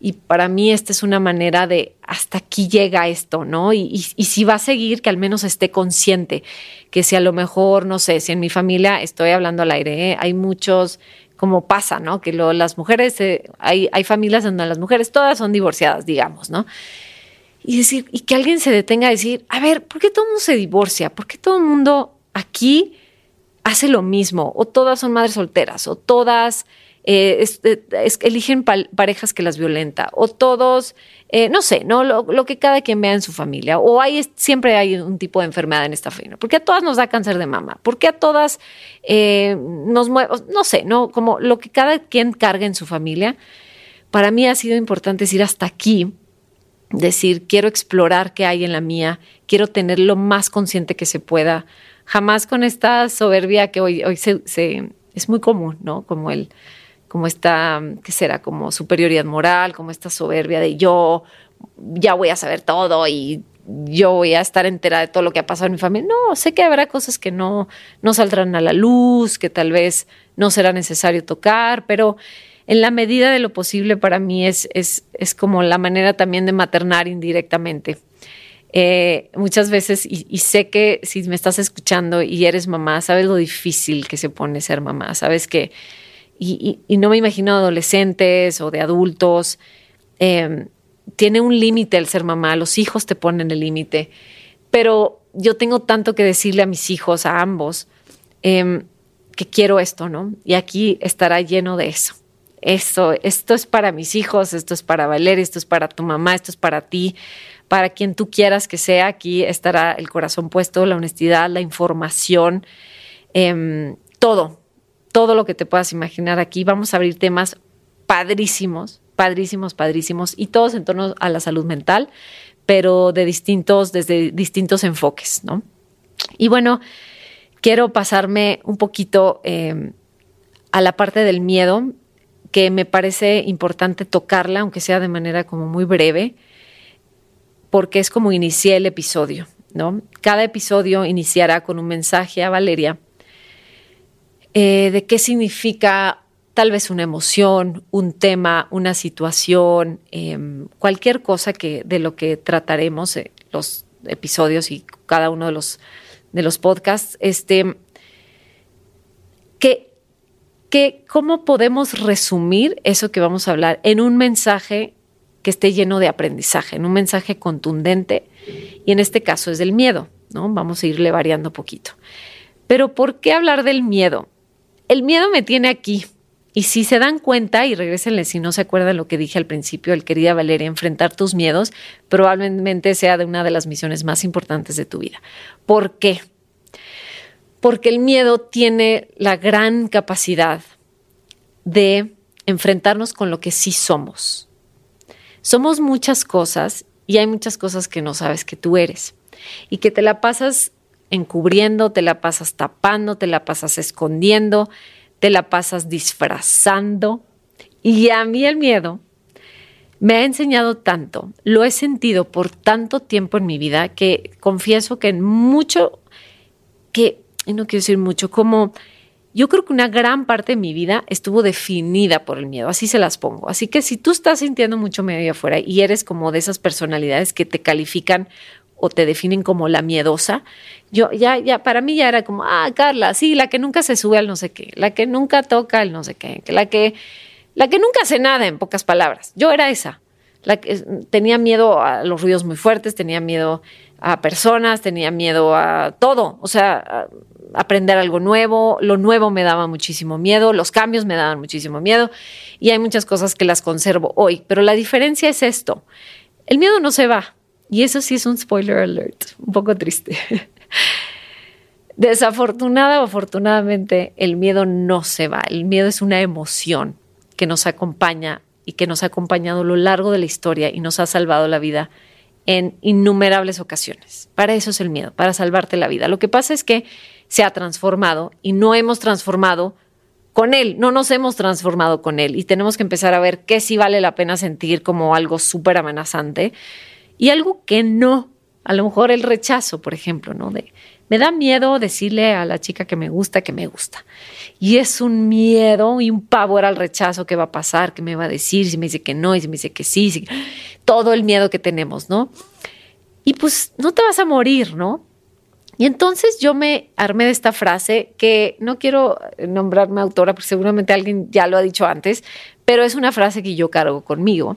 Y para mí esta es una manera de hasta aquí llega esto, ¿no? Y, si va a seguir, que al menos esté consciente, que si a lo mejor, no sé, si en mi familia estoy hablando al aire, ¿eh? hay muchos, como pasa, ¿no? Que las mujeres, eh, hay, hay familias donde las mujeres todas son divorciadas, digamos, ¿no? Y decir, y que alguien se detenga a decir, a ver, ¿por qué todo el mundo se divorcia? ¿Por qué todo el mundo aquí hace lo mismo, o todas son madres solteras, o todas eh, eh, eligen parejas que las violenta, o todos, eh, no sé, ¿no? Lo, que cada quien vea en su familia, o hay, siempre hay un tipo de enfermedad en esta familia, porque a todas nos da cáncer de mama, porque a todas nos mueve, no sé, ¿no? Como lo que cada quien carga en su familia, para mí ha sido importante decir hasta aquí, decir, quiero explorar qué hay en la mía, quiero tener lo más consciente que se pueda, jamás con esta soberbia que hoy, hoy se, es muy común, ¿no? Como el, como esta, ¿qué será? Como superioridad moral, como esta soberbia de yo ya voy a saber todo y yo voy a estar entera de todo lo que ha pasado en mi familia. No, sé que habrá cosas que no, no saldrán a la luz, que tal vez no será necesario tocar, pero en la medida de lo posible para mí es, es, es como la manera también de maternar indirectamente. Eh, muchas veces, y, sé que si me estás escuchando y eres mamá, sabes lo difícil que se pone ser mamá, sabes que, y, no me imagino adolescentes o de adultos, em, tiene un límite el ser mamá, los hijos te ponen el límite, pero yo tengo tanto que decirle a mis hijos, a ambos, em, que quiero esto, ¿no? Y aquí estará lleno de eso. Esto, esto es para mis hijos, esto es para Valeria, esto es para tu mamá, esto es para ti para quien tú quieras que sea. Aquí estará el corazón puesto, la honestidad, la información, em, todo, todo lo que te puedas imaginar aquí. Vamos a abrir temas padrísimos, padrísimos, padrísimos, y todos en torno a la salud mental, pero de distintos, desde distintos enfoques, ¿no? Y bueno, quiero pasarme un poquito em, a la parte del miedo, que me parece importante tocarla, aunque sea de manera como muy breve porque es como inicié el episodio, ¿no? Cada episodio iniciará con un mensaje a Valeria eh, de qué significa tal vez una emoción, un tema, una situación, em, cualquier cosa que de lo que trataremos eh, los episodios y cada uno de los de los podcasts, este, cómo podemos resumir eso que vamos a hablar en un mensaje que esté lleno de aprendizaje, en un mensaje contundente, y en este caso es del miedo, ¿no? Vamos a irle variando poquito. Pero ¿por qué hablar del miedo? El miedo me tiene aquí. Y si se dan cuenta, y regresenle si no se acuerdan lo que dije al principio, el querida Valeria, enfrentar tus miedos probablemente sea de una de las misiones más importantes de tu vida. ¿Por qué? Porque el miedo tiene la gran capacidad de enfrentarnos con lo que sí somos. Somos muchas cosas y hay muchas cosas que no sabes que tú eres y que te la pasas encubriendo, te la pasas tapando, te la pasas escondiendo, te la pasas disfrazando. Y a mí el miedo me ha enseñado tanto, lo he sentido por tanto tiempo en mi vida que confieso que en mucho, que, y no quiero decir mucho, como yo creo que una gran parte de mi vida estuvo definida por el miedo, así se las pongo. Así que si tú estás sintiendo mucho miedo ahí afuera y eres como de esas personalidades que te califican o te definen como la miedosa, yo ya, ya, para mí ya era como, ah, Carla, sí, la que nunca se sube al no sé qué, la que nunca toca el no sé qué, la que La que nunca hace nada, en pocas palabras. Yo era esa. La que tenía miedo a los ruidos muy fuertes, tenía miedo a personas, tenía miedo a todo. O sea, aprender algo nuevo. Lo nuevo me daba muchísimo miedo, los cambios me daban muchísimo miedo. Y hay muchas cosas que las conservo hoy. Pero la diferencia es esto. El miedo no se va. Y eso sí es un spoiler alert, un poco triste. (laughs) Desafortunada o afortunadamente, el miedo no se va. El miedo es una emoción que nos acompaña y que nos ha acompañado a lo largo de la historia y nos ha salvado la vida en innumerables ocasiones. Para eso es el miedo, para salvarte la vida. Lo que pasa es que se ha transformado y no hemos transformado con él, no nos hemos transformado con él y tenemos que empezar a ver qué sí vale la pena sentir como algo súper amenazante y algo que no. A lo mejor el rechazo, por ejemplo, ¿no? De, me da miedo decirle a la chica que me gusta que me gusta. Y es un miedo y un pavor al rechazo que va a pasar, que me va a decir, si me dice que no, y si me dice que sí, todo el miedo que tenemos, ¿no? Y pues no te vas a morir, ¿no? Y entonces yo me armé de esta frase que no quiero nombrarme autora porque seguramente alguien ya lo ha dicho antes, pero es una frase que yo cargo conmigo,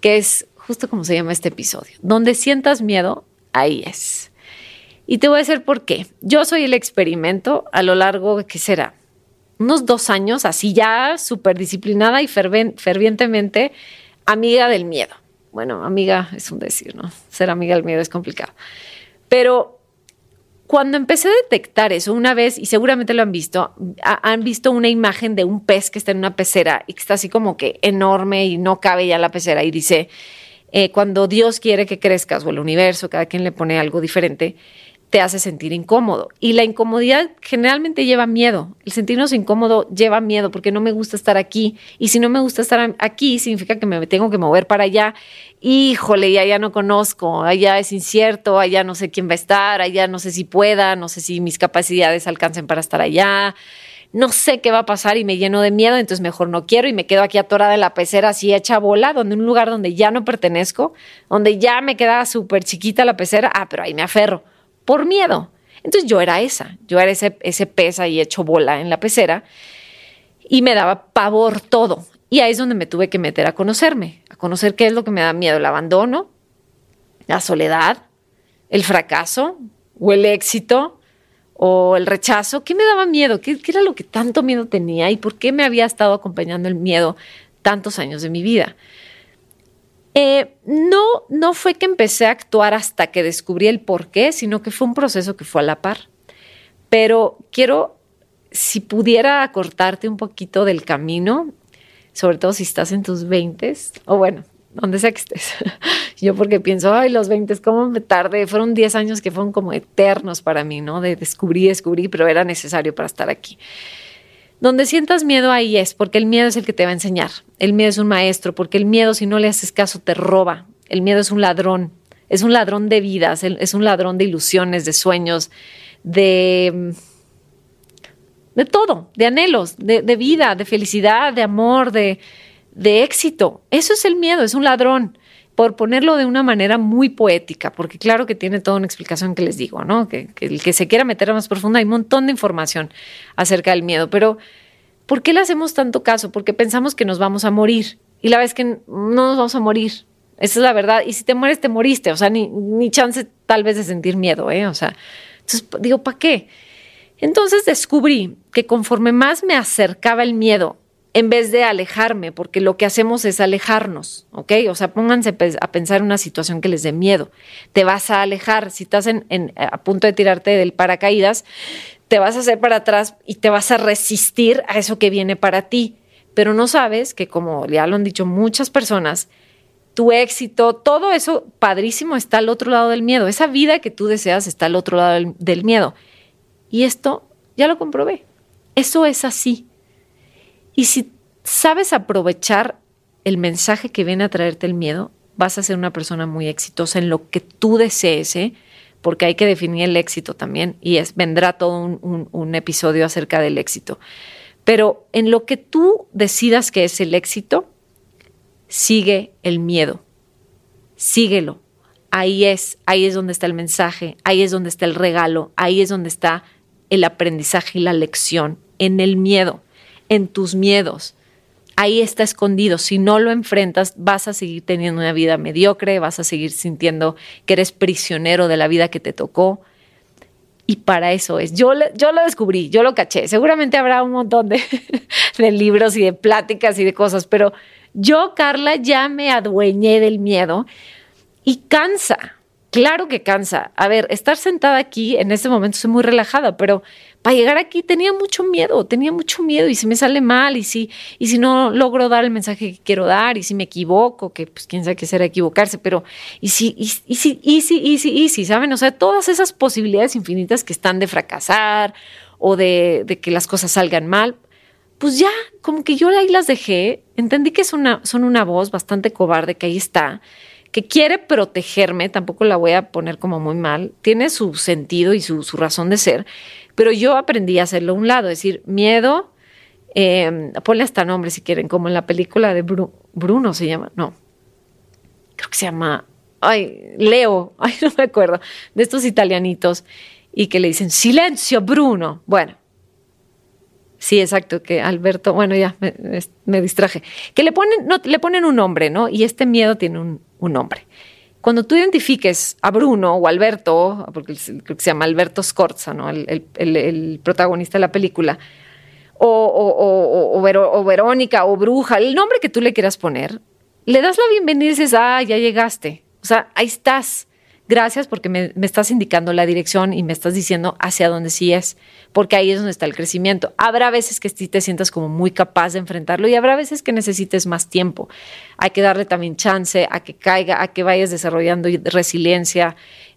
que es justo como se llama este episodio. Donde sientas miedo, ahí es. Y te voy a decir por qué. Yo soy el experimento a lo largo de, ¿qué será? Unos dos años, así ya súper disciplinada y fervientemente amiga del miedo. Bueno, amiga es un decir, ¿no? Ser amiga del miedo es complicado. Pero cuando empecé a detectar eso una vez, y seguramente lo han visto, han visto una imagen de un pez que está en una pecera y que está así como que enorme y no cabe ya la pecera y dice, eh, cuando Dios quiere que crezcas o el universo, cada quien le pone algo diferente, te hace sentir incómodo. Y la incomodidad generalmente lleva miedo. El sentirnos incómodo lleva miedo porque no me gusta estar aquí. Y si no me gusta estar aquí, significa que me tengo que mover para allá. Híjole, y allá no conozco, allá es incierto, allá no sé quién va a estar, allá no sé si pueda, no sé si mis capacidades alcancen para estar allá. No sé qué va a pasar y me lleno de miedo, entonces mejor no quiero y me quedo aquí atorada en la pecera así hecha bola, donde un lugar donde ya no pertenezco, donde ya me queda súper chiquita la pecera, ah, pero ahí me aferro por miedo. Entonces yo era esa, yo era ese, ese pez ahí hecho bola en la pecera y me daba pavor todo. Y ahí es donde me tuve que meter a conocerme, a conocer qué es lo que me da miedo, el abandono, la soledad, el fracaso o el éxito o el rechazo. ¿Qué me daba miedo? ¿Qué, ¿Qué, era lo que tanto miedo tenía y por qué me había estado acompañando el miedo tantos años de mi vida? Eh, no, no fue que empecé a actuar hasta que descubrí el por qué, sino que fue un proceso que fue a la par. Pero quiero, si pudiera acortarte un poquito del camino, sobre todo si estás en tus 20 o bueno, donde sea que estés. (laughs) Yo porque pienso, ay, los 20, ¿cómo me tardé? Fueron 10 años que fueron como eternos para mí, ¿no? De descubrir, descubrir, pero era necesario para estar aquí. Donde sientas miedo ahí es, porque el miedo es el que te va a enseñar. El miedo es un maestro, porque el miedo si no le haces caso te roba. El miedo es un ladrón, es un ladrón de vidas, es un ladrón de ilusiones, de sueños, de de todo, de anhelos, de, vida, de felicidad, de amor, de, de éxito. Eso es el miedo, es un ladrón por ponerlo de una manera muy poética, porque claro que tiene toda una explicación que les digo, ¿no? Que, el que se quiera meter más profunda, hay un montón de información acerca del miedo, pero ¿por qué le hacemos tanto caso? Porque pensamos que nos vamos a morir y la vez que no nos vamos a morir. Esa es la verdad. Y si te mueres, te moriste. O sea, ni, ni chance tal vez de sentir miedo, ¿eh? O sea, entonces digo, ¿para qué? Entonces descubrí que conforme más me acercaba el miedo en vez de alejarme, porque lo que hacemos es alejarnos, ¿ok? O sea, pónganse a pensar en una situación que les dé miedo. Te vas a alejar, si estás en, a punto de tirarte del paracaídas, te vas a hacer para atrás y te vas a resistir a eso que viene para ti. Pero no sabes que, como ya lo han dicho muchas personas, tu éxito, todo eso padrísimo está al otro lado del miedo. Esa vida que tú deseas está al otro lado del miedo. Y esto ya lo comprobé. Eso es así. Y si sabes aprovechar el mensaje que viene a traerte el miedo, vas a ser una persona muy exitosa en lo que tú desees, ¿eh? porque hay que definir el éxito también y es, vendrá todo un, un episodio acerca del éxito. Pero en lo que tú decidas que es el éxito, sigue el miedo, síguelo. Ahí es, ahí es donde está el mensaje, ahí es donde está el regalo, ahí es donde está el aprendizaje y la lección, en el miedo en tus miedos. ahí está escondido. Si no lo enfrentas, vas a seguir teniendo una vida mediocre, vas a seguir sintiendo que eres prisionero de la vida que te tocó. Y para eso es. Yo, yo lo descubrí, yo lo caché. Seguramente habrá un montón de, (laughs) de libros y de pláticas y de cosas, pero yo, Carla, ya me adueñé del miedo y cansa. Claro que cansa. A ver, estar sentada aquí en este momento estoy muy relajada, pero para llegar aquí tenía mucho miedo, tenía mucho miedo y si me sale mal y si, y si no logro dar el mensaje que quiero dar y si me equivoco, que pues quién sabe qué será equivocarse, pero y si, y, si, y si, y si, y si, ¿saben? O sea, todas esas posibilidades infinitas que están de fracasar o de, que las cosas salgan mal, pues ya, como que yo ahí las dejé, entendí que es una, son una voz bastante cobarde que ahí está que quiere protegerme, tampoco la voy a poner como muy mal, tiene su sentido y su, razón de ser, pero yo aprendí a hacerlo a un lado, decir, miedo, eh, ponle hasta nombre si quieren, como en la película de Bruno se llama, no, creo que se llama, ay, Leo, (laughs) ay, no me acuerdo, de estos italianitos, y que le dicen, silencio, Bruno. Bueno, Sí, exacto, que Alberto, bueno, ya me, distraje. Que le ponen, no, le ponen un nombre, ¿no? Y este miedo tiene un, nombre. Cuando tú identifiques a Bruno o Alberto, porque creo que se llama Alberto Scorza, ¿no? El, protagonista de la película, o, o, o, Verónica o Bruja, el nombre que tú le quieras poner, le das la bienvenida y dices, ah, ya llegaste. O sea, ahí estás gracias porque me, estás indicando la dirección y me estás diciendo hacia dónde sí es, porque ahí es donde está el crecimiento. Habrá veces que sí te sientas como muy capaz de enfrentarlo y habrá veces que necesites más tiempo. Hay que darle también chance a que caiga, a que vayas desarrollando resiliencia,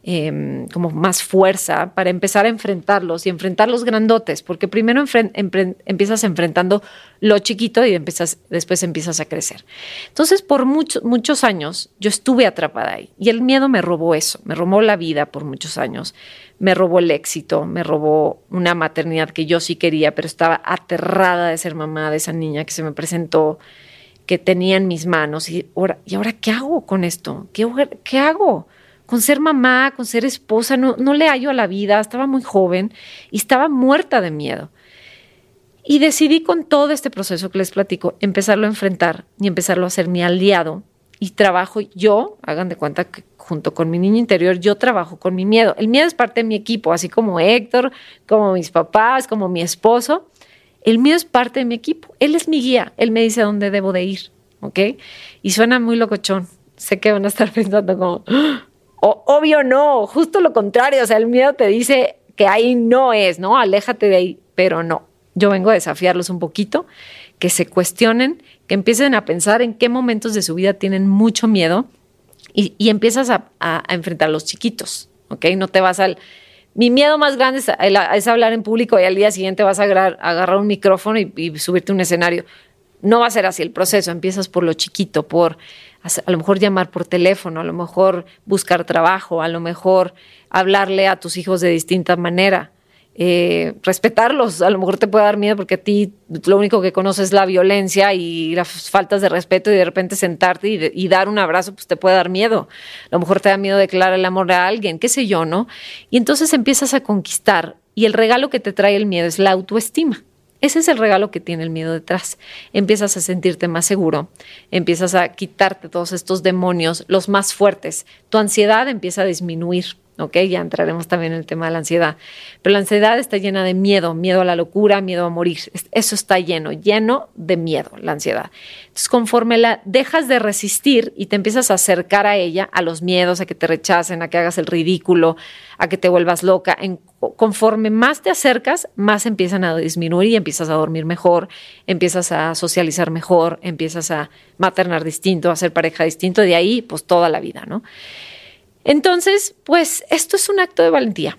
Em, como más fuerza para empezar a enfrentarlos y enfrentar los grandotes, porque primero empiezas enfrentando lo chiquito y después empiezas a crecer. Entonces, por muchos muchos años yo estuve atrapada ahí y el miedo me robó eso, me robó la vida por muchos años, me robó el éxito, me robó una maternidad que yo sí quería, pero estaba aterrada de ser mamá de esa niña que se me presentó que tenía en mis manos y ahora, ¿y ahora qué hago con esto? ¿Qué, qué hago? Con ser mamá, con ser esposa, no, no le hallo a la vida, estaba muy joven y estaba muerta de miedo. Y decidí con todo este proceso que les platico, empezarlo a enfrentar y empezarlo a ser mi aliado. Y trabajo yo, hagan de cuenta que junto con mi niño interior, yo trabajo con mi miedo. El miedo es parte de mi equipo, así como Héctor, como mis papás, como mi esposo. El miedo es parte de mi equipo. Él es mi guía. Él me dice dónde debo de ir. ¿Ok? Y suena muy locochón. Sé que van a estar (laughs) pensando como, o, obvio no, justo lo contrario, o sea, el miedo te dice que ahí no es, ¿no? Aléjate de ahí, pero no. Yo vengo a desafiarlos un poquito, que se cuestionen, que empiecen a pensar en qué momentos de su vida tienen mucho miedo y, empiezas a, enfrentar a los chiquitos, ¿ok? No te vas al... Mi miedo más grande es, hablar en público y al día siguiente vas a agarrar, un micrófono y, y subirte a un escenario. No va a ser así el proceso, empiezas por lo chiquito, por a lo mejor llamar por teléfono, a lo mejor buscar trabajo, a lo mejor hablarle a tus hijos de distinta manera, eh, respetarlos. A lo mejor te puede dar miedo porque a ti lo único que conoces es la violencia y las faltas de respeto y de repente sentarte y, y, dar un abrazo, pues te puede dar miedo. A lo mejor te da miedo declarar el amor a alguien, qué sé yo, ¿no? Y entonces empiezas a conquistar y el regalo que te trae el miedo es la autoestima. Ese es el regalo que tiene el miedo detrás. Empiezas a sentirte más seguro, empiezas a quitarte todos estos demonios, los más fuertes. Tu ansiedad empieza a disminuir. ¿Ok? Ya entraremos también en el tema de la ansiedad. Pero la ansiedad está llena de miedo, miedo a la locura, miedo a morir. Eso está lleno, lleno de miedo, la ansiedad. Entonces, conforme la dejas de resistir y te empiezas a acercar a ella, a los miedos, a que te rechacen, a que hagas el ridículo, a que te vuelvas loca, en, conforme más te acercas, más empiezan a disminuir y empiezas a dormir mejor, empiezas a socializar mejor, empiezas a maternar distinto, a ser pareja distinto, de ahí, pues toda la vida, ¿no? Entonces, pues esto es un acto de valentía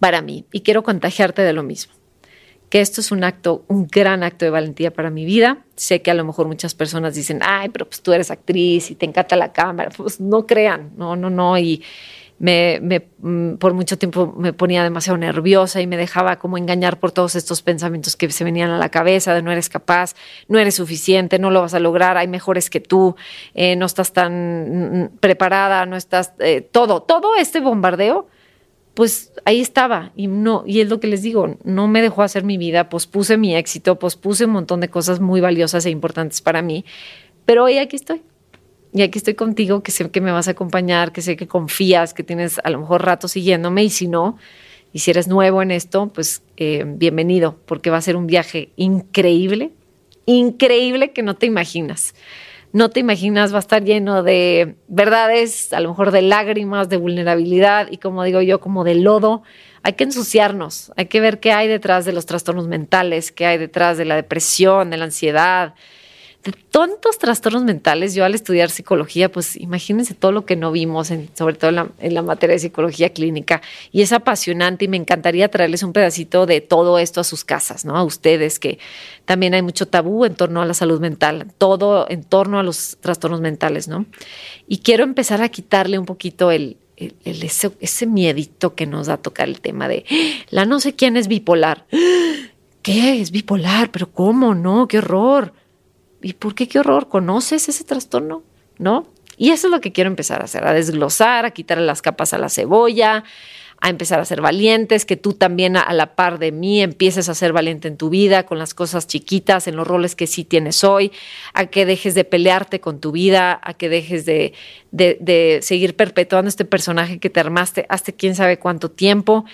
para mí y quiero contagiarte de lo mismo. Que esto es un acto, un gran acto de valentía para mi vida. Sé que a lo mejor muchas personas dicen, ay, pero pues tú eres actriz y te encanta la cámara. Pues no crean, no, no, no. Y, me, mm, por mucho tiempo me ponía demasiado nerviosa y me dejaba como engañar por todos estos pensamientos que se venían a la cabeza de no eres capaz, no eres suficiente, no lo vas a lograr, hay mejores que tú, eh, no estás tan mm, preparada, no estás, eh, todo, todo este bombardeo pues ahí estaba y no y es lo que les digo, no me dejó hacer mi vida, pospuse mi éxito, pospuse un montón de cosas muy valiosas e importantes para mí, pero hoy aquí estoy. Y aquí estoy contigo, que sé que me vas a acompañar, que sé que confías, que tienes a lo mejor rato siguiéndome y si no, y si eres nuevo en esto, pues eh, bienvenido, porque va a ser un viaje increíble, increíble que no te imaginas no te imaginas, va a estar lleno de verdades, a lo mejor de lágrimas, de vulnerabilidad y como digo yo, como de lodo. Hay que ensuciarnos, hay que ver qué hay detrás de los trastornos mentales, qué hay detrás de la depresión, de la ansiedad, tantos trastornos mentales, yo al estudiar psicología, pues imagínense todo lo que no vimos, sobre todo en la, materia de psicología clínica, y es apasionante y me encantaría traerles un pedacito de todo esto a sus casas, ¿no? A ustedes, que también hay mucho tabú en torno a la salud mental, todo en torno a los trastornos mentales, ¿no? Y quiero empezar a quitarle un poquito el, ese, ese miedito que nos da tocar el tema de la no sé quién es bipolar. ¿Qué? Es bipolar, pero ¿cómo? No, qué horror ¿Y por qué qué horror? ¿Conoces ese trastorno? ¿No? Y eso es lo que quiero empezar a hacer, a desglosar, a quitarle las capas a la cebolla, a empezar a ser valientes, que tú también a la par de mí empieces a ser valiente en tu vida, con las cosas chiquitas, en los roles que sí tienes hoy, a que dejes de pelearte con tu vida, a que dejes de, de, de seguir perpetuando este personaje que te armaste hasta quién sabe cuánto tiempo,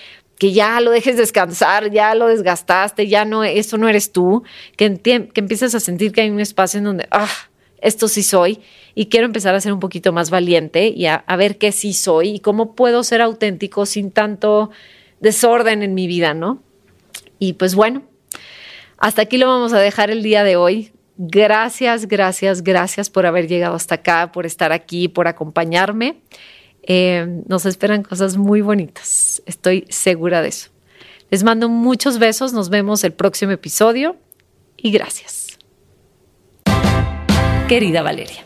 que ya lo dejes descansar, ya lo desgastaste, ya no, eso no eres tú, que, empieces a sentir que hay un espacio en donde, ah, esto sí soy y quiero empezar a ser un poquito más valiente y a, a, ver qué sí soy y cómo puedo ser auténtico sin tanto desorden en mi vida, ¿no? Y pues bueno, hasta aquí lo vamos a dejar el día de hoy. Gracias, gracias, gracias por haber llegado hasta acá, por estar aquí, por acompañarme. Eh, nos esperan cosas muy bonitas. Estoy segura de eso. Les mando muchos besos. Nos vemos el próximo episodio y gracias. Querida Valeria.